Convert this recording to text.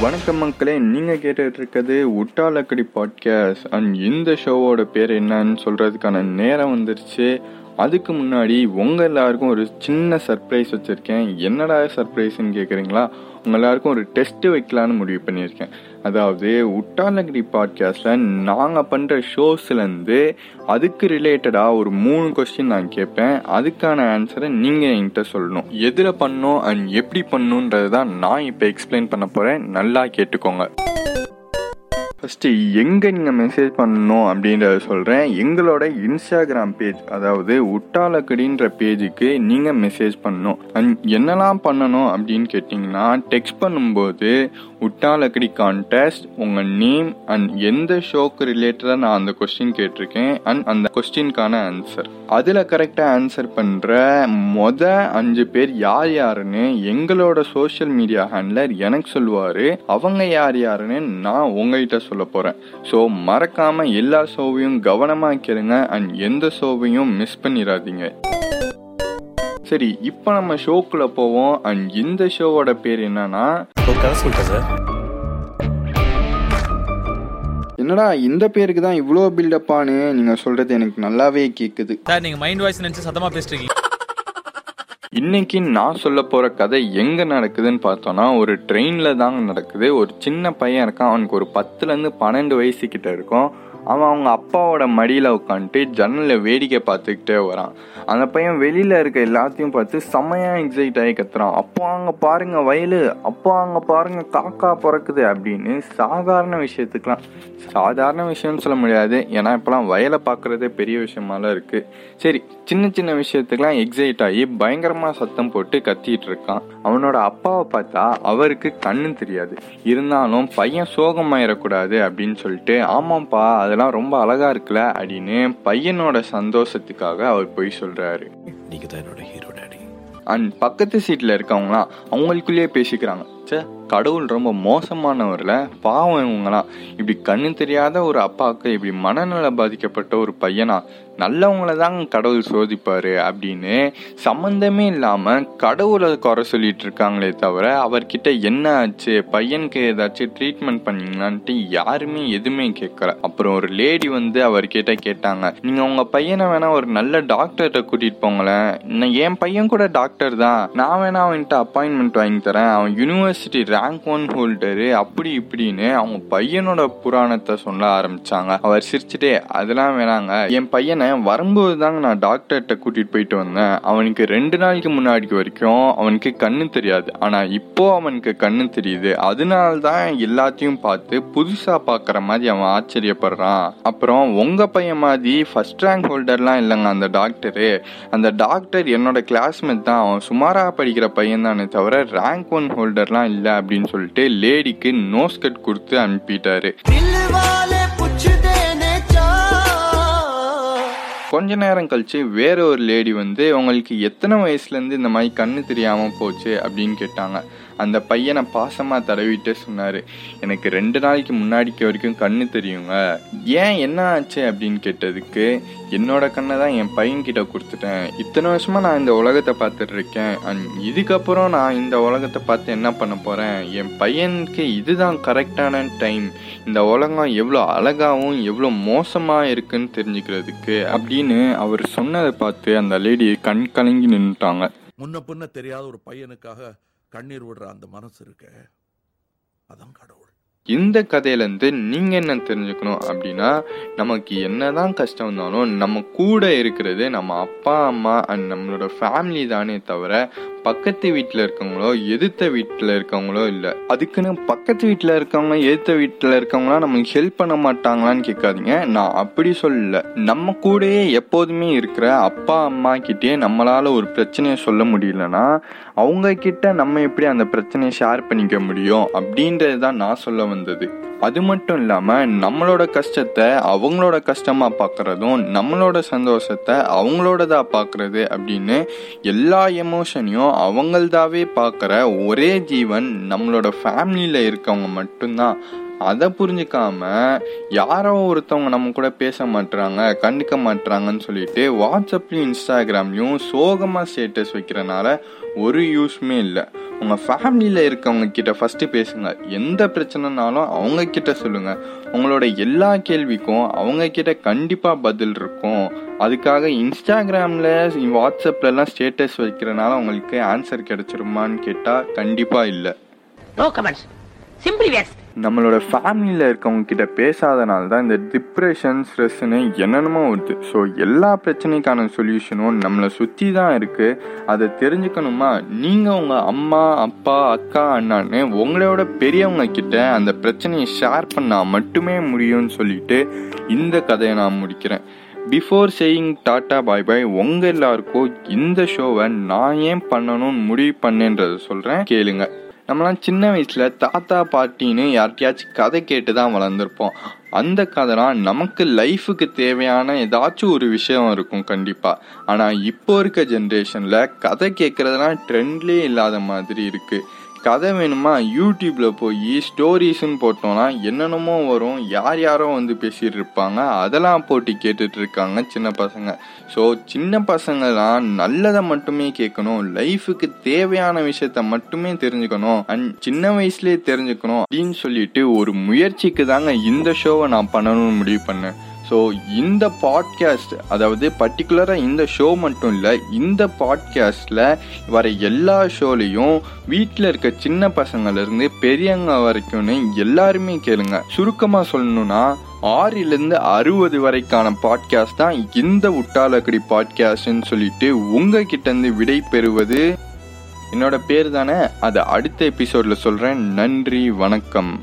வணக்கம் மக்களே நீங்கள் கேட்டுட்டு இருக்கிறது உட்டாலக்கடி பாட்காஸ்ட் அண்ட் இந்த ஷோவோட பேர் என்னன்னு சொல்கிறதுக்கான நேரம் வந்துருச்சு. அதுக்கு முன்னாடி உங்கள் எல்லாருக்கும் ஒரு சின்ன சர்ப்ரைஸ் வச்சுருக்கேன். என்னடா சர்ப்ரைஸ்ன்னு கேட்குறீங்களா உங்கள் எல்லாருக்கும் ஒரு டெஸ்ட் வைக்கலான்னு முடிவு பண்ணியிருக்கேன். அதாவது உட்டாலகிரி பாட்காஸ்டில் நாங்கள் பண்ணுற ஷோஸ்லேருந்து அதுக்கு ரிலேட்டடாக ஒரு மூணு கொஸ்டின் நான் கேட்பேன். அதுக்கான ஆன்சரை நீங்கள் என்கிட்ட சொல்லணும். எதில் பண்ணோம் அண்ட் எப்படி பண்ணுன்றதை தான் நான் இப்போ எக்ஸ்பிளைன் பண்ண போகிறேன் நல்லா கேட்டுக்கோங்க. ஃபஸ்ட்டு எங்கே நீங்கள் மெசேஜ் பண்ணணும் அப்படின்றத சொல்கிறேன் எங்களோட இன்ஸ்டாகிராம் பேஜ் அதாவது உட்டாலக்கடின்ற பேஜுக்கு நீங்கள் மெசேஜ் பண்ணணும். அண்ட் என்னெல்லாம் பண்ணணும் அப்படின்னு கேட்டிங்கன்னா டெக்ஸ்ட் பண்ணும்போது உட்டாலக்கடி கான்டெஸ்ட் உங்கள் நேம் அண்ட் எந்த ஷோக்கு ரிலேட்டடாக நான் அந்த கொஸ்டின் கேட்டிருக்கேன். அண்ட் அந்த கொஸ்டின்கான ஆன்சர் அதில் கரெக்டாக ஆன்சர் பண்ணுற மொத அஞ்சு பேர் யார் யாருன்னு எங்களோட சோஷியல் மீடியா ஹேண்ட்லர் எனக்கு சொல்லுவார். அவங்க யார் யாருன்னு நான் உங்ககிட்ட சொல்ல போகிறேன் ஸோ மறக்காமல் எல்லா ஷோவையும் கவனமாக கேளுங்க அண்ட் எந்த ஷோவையும் மிஸ் பண்ணிடாதீங்க. சரி இப்போ நம்ம ஷோக்குள்ள போவோம். அண்ட் இந்த ஷோவோட பேர் என்னன்னா என்னடா இந்த பேருக்கு தான் இவ்வளோ பில்டப்பானு நீங்கள் சொல்கிறது எனக்கு நல்லாவே கேட்குது சார் நீங்க மைண்ட் வாய்ஸ் நினைச்சு சத்தமா பேசிட்டு இருக்கீங்க இன்னைக்கு நான் சொல்ல போற கதை எங்க நடக்குதுன்னு பார்த்தோம்னா ஒரு ட்ரெயின்ல தாங்க நடக்குது. ஒரு சின்ன பையன் இருக்கான். அவனுக்கு ஒரு பத்துல இருந்து பன்னெண்டு வயசு கிட்ட இருக்கும். அவன் அவங்க அப்பாவோட மடியில் உட்காந்துட்டு ஜன்னலில் வேடிக்கை பார்த்துக்கிட்டே வரான். அந்த பையன் வெளியில் இருக்க எல்லாத்தையும் பார்த்து செமையாக எக்ஸைட் ஆகி கத்துறான். அப்போ அங்கே பாருங்கள் வயலு. அப்போ அங்கே பாருங்கள் காக்கா பிறக்குது அப்படின்னு சாதாரண விஷயத்துக்கெலாம் சாதாரண விஷயம்னு சொல்ல முடியாது. ஏன்னா இப்போலாம் வயலை பார்க்குறதே பெரிய விஷயமாலாம் இருக்குது சரி சின்ன சின்ன விஷயத்துக்கெலாம் எக்ஸைட் ஆகி பயங்கரமாக சத்தம் போட்டு கத்திட்டு இருக்கான். அவனோட அப்பாவை பார்த்தா அவருக்கு கண்ணு தெரியாது. இருந்தாலும் பையன் சோகமாயிடக்கூடாது அப்படின்னு சொல்லிட்டு ஆமாம்ப்பா அதெல்லாம் ரொம்ப அழகா இருக்குல்ல அப்படின்னு பையனோட சந்தோஷத்துக்காக அவர் போய் சொல்றாரு. நீங்க தான் என்னோட ஹீரோ டாடி அண்ட் பக்கத்து சீட்டில் இருக்கவங்களாம் அவங்களுக்குள்ளேயே பேசிக்கிறாங்க. ச்சே கடவுள் ரொம்ப மோசமானவரில் பாவம் இவங்களாம் இப்படி கண்ணு தெரியாத ஒரு அப்பாவுக்கு இப்படி மனநல பாதிக்கப்பட்ட ஒரு பையனா? நல்லவங்கள தாங்க கடவுள் சோதிப்பார் அப்படின்னு சம்மந்தமே இல்லாமல் கடவுளை குறை சொல்லிட்டு இருக்காங்களே தவிர அவர்கிட்ட என்ன ஆச்சு? பையனுக்கு ஏதாச்சும் ட்ரீட்மெண்ட் பண்ணீங்களான்ட்டு யாருமே எதுவுமே கேட்கல. அப்புறம் ஒரு லேடி வந்து அவர்கிட்ட கேட்டாங்க நீங்கள் உங்கள் பையனை வேணா ஒரு நல்ல டாக்டர்கிட்ட கூட்டிகிட்டு போங்களேன். நான் என் பையன் கூட டாக்டர் தான். நான் வேணா அவன்கிட்ட அப்பாயின்மெண்ட் வாங்கி தரேன். அவன் யூனிவர்சிட்டி ரேங்க் ஒன் ஹோல்டரு அப்படி இப்படின்னு அவங்க பையனோட புராணத்தை சொல்ல ஆரம்பிச்சாங்க. அவர் சிரிச்சுட்டே அதெல்லாம் வேணாங்க. என் பையனை வரும்போது தாங்க நான் டாக்டர்கிட்ட கூட்டிட்டு போயிட்டு வந்தேன். அவனுக்கு ரெண்டு நாளைக்கு முன்னாடி வரைக்கும் அவனுக்கு கண்ணு தெரியாது. ஆனா இப்போ அவனுக்கு கண்ணு தெரியுது. அதனால தான் எல்லாத்தையும் பார்த்து புதுசா பாக்குற மாதிரி அவன் ஆச்சரியப்படுறான். அப்புறம் உங்க பையன் மாதிரி ஃபர்ஸ்ட் ரேங்க் ஹோல்டர்லாம் இல்லைங்க அந்த டாக்டரு அந்த டாக்டர் என்னோட கிளாஸ்மேட் தான். அவன் சுமாரா படிக்கிற பையன் தானே தவிர ரேங்க் ஒன் ஹோல்டர்லாம் இல்லை அப்படின்னு சொல்லிட்டு லேடிக்கு நோஸ் கட் கொடுத்து அனுப்பிட்டாரு. கொஞ்ச நேரம் கழிச்சு வேற ஒரு லேடி வந்து உங்களுக்கு எத்தனை வயசுலேருந்து இந்த மாதிரி கண்ணு தெரியாம போச்சு? அப்படின்னு கேட்டாங்க. அந்த பையனை பாசமாக தடவிட்டு சொன்னார் எனக்கு ரெண்டு நாளைக்கு முன்னாடிக்கு வரைக்கும் கண்ணு தெரியுங்க. ஏன் என்ன ஆச்சு? அப்படின்னு கேட்டதுக்கு என்னோட கண்ணை தான் என் பையன்கிட்ட கொடுத்துட்டேன். இத்தனை வருஷமாக நான் இந்த உலகத்தை பார்த்துட்டு இருக்கேன். அண்ட் இதுக்கப்புறம் நான் இந்த உலகத்தை பார்த்து என்ன பண்ண போகிறேன் என் பையனுக்கு இதுதான் கரெக்டான டைம். இந்த உலகம் எவ்வளோ அழகாகவும் எவ்வளோ மோசமாக இருக்குன்னு தெரிஞ்சுக்கிறதுக்கு அப்படின்னு அவர் சொன்னதை பார்த்து அந்த லேடி கண் கலங்கி நின்றுட்டாங்க முன்ன பின்ன தெரியாத ஒரு பையனுக்காக கண்ணீர் விடுற அந்த மனசு இருக்க அதான் கடவுள். இந்த கதையிலேருந்து நீங்கள் என்ன தெரிஞ்சுக்கணும் அப்படின்னா நமக்கு என்னதான் கஷ்டம் வந்தாலும் நம்ம கூட இருக்கிறது நம்ம அப்பா அம்மா அண்ட் நம்மளோட ஃபேமிலி தானே தவிர பக்கத்து வீட்டில் இருக்கவங்களோ எதிர்த்த வீட்டில் இருக்கவங்களோ இல்லை. அதுக்குன்னு பக்கத்து வீட்டில் இருக்கவங்க எதிர்த்த வீட்டில் இருக்கவங்களாம் நமக்கு ஹெல்ப் பண்ண மாட்டாங்களான்னு கேட்காதீங்க. நான் அப்படி சொல்லல. நம்ம கூடயே எப்போதுமே இருக்கிற அப்பா அம்மா கிட்டே நம்மளால ஒரு பிரச்சனையை சொல்ல முடியலன்னா அவங்க கிட்ட நம்ம எப்படி அந்த பிரச்சனையை ஷேர் பண்ணிக்க முடியும் அப்படின்றது தான் நான் சொல்ல வந்தது. அது மட்டும் இல்லாமல் நம்மளோட கஷ்டத்தை அவங்களோட கஷ்டமாக பார்க்குறதும் நம்மளோட சந்தோஷத்தை அவங்களோடதா பார்க்குறது அப்படின்னு எல்லா எமோஷனையும் அவங்கள்தாவே பார்க்குற ஒரே ஜீவன் நம்மளோட ஃபேமிலியில் இருக்கவங்க மட்டும்தான். அதை புரிஞ்சுக்காம யாரோ ஒருத்தவங்க நம்ம கூட பேச மாட்டுறாங்க கண்டுக்க மாட்றாங்கன்னு சொல்லிட்டு வாட்ஸ்அப்லையும் இன்ஸ்டாகிராம்லையும் சோகமாக ஸ்டேட்டஸ் வைக்கிறனால ஒரு யூஸ்மே இல்லை. உங்கள் ஃபேமிலியில் இருக்கவங்க கிட்ட ஃபஸ்ட்டு பேசுங்க. எந்த பிரச்சனைனாலும் அவங்க கிட்ட சொல்லுங்க. உங்களோட எல்லா கேள்விக்கும் அவங்க கிட்ட கண்டிப்பாக பதில் இருக்கும். அதுக்காக இன்ஸ்டாகிராமில் வாட்ஸ்அப்லலாம் ஸ்டேட்டஸ் வைக்கிறனால உங்களுக்கு ஆன்சர் கிடைச்சிருமான்னு கேட்டால் கண்டிப்பாக இல்லை. நோ கமெண்ட்ஸ் சிம்பிளி வேஸ்ட் நம்மளோட ஃபேமிலியில் இருக்கவங்க கிட்ட பேசாதனால தான் இந்த டிப்ரெஷன் ஸ்ட்ரெஸ்ஸுன்னு என்னென்னமோ வருது. ஸோ எல்லா பிரச்சனைக்கான சொல்யூஷனும் நம்மளை சுற்றி தான் இருக்குது அதை தெரிஞ்சுக்கணுமா? நீங்கள் உங்கள் அம்மா அப்பா அக்கா அண்ணான்னு உங்களோட பெரியவங்க கிட்ட அந்த பிரச்சனையை ஷேர் பண்ணால் மட்டுமே முடியும்னு சொல்லிட்டு இந்த கதையை நான் முடிக்கிறேன். Before saying tata bye bye உங்கள் எல்லாருக்கும் இந்த ஷோவை நான் ஏன் பண்ணணும்னு முடிவு பண்ணேன்றதை சொல்கிறேன் கேளுங்க. நம்மலாம் சின்ன வயசுல தாத்தா பாட்டின்னு யார்கிட்டயாச்சும் கதை கேட்டு தான் வளர்ந்துருப்போம். அந்த கதைலாம் நமக்கு லைஃபுக்கு தேவையான ஏதாச்சும் ஒரு விஷயம் இருக்கும் கண்டிப்பாக ஆனால் இப்போ இருக்க ஜென்ரேஷனில் கதை கேட்குறதுலாம் ட்ரெண்ட்லேயே இல்லாத மாதிரி இருக்குது கதை வேணுமா? யூடியூப்பில் போய் ஸ்டோரிஸ்ன்னு போட்டோம்னா என்னென்னமோ வரும். யார் யாரோ வந்து பேசிகிட்டு இருப்பாங்க அதெல்லாம் போட்டு கேட்டுட்டு இருக்காங்க சின்ன பசங்க. ஸோ சின்ன பசங்கலாம் நல்லதை மட்டுமே கேட்கணும். லைஃபுக்கு தேவையான விஷயத்த மட்டுமே தெரிஞ்சுக்கணும். அண்ட் சின்ன வயசுலேயே தெரிஞ்சுக்கணும் அப்படின்னு சொல்லிட்டு ஒரு முயற்சிக்கு தாங்க இந்த ஷோவை நான் பண்ணணும்னு முடிவு பண்ணேன். ஸோ இந்த பாட்காஸ்ட் அதாவது பர்டிகுலராக இந்த ஷோ மட்டும் இல்லை இந்த பாட்காஸ்டில் வர எல்லா ஷோலையும் வீட்டில் இருக்க சின்ன பசங்கள்லேருந்து பெரியவங்க வரைக்கும்னு எல்லாருமே கேளுங்க. சுருக்கமாக சொல்லணும்னா ஆறிலிருந்து அறுபது வரைக்கான பாட்காஸ்ட் தான் இந்த உட்டாலக்கடி பாட்காஸ்ட்னு சொல்லிட்டு உங்ககிட்டேருந்து விடை பெறுவது. என்னோட பேர் தானே? அதை அடுத்த எபிசோடில் சொல்கிறேன் நன்றி வணக்கம்.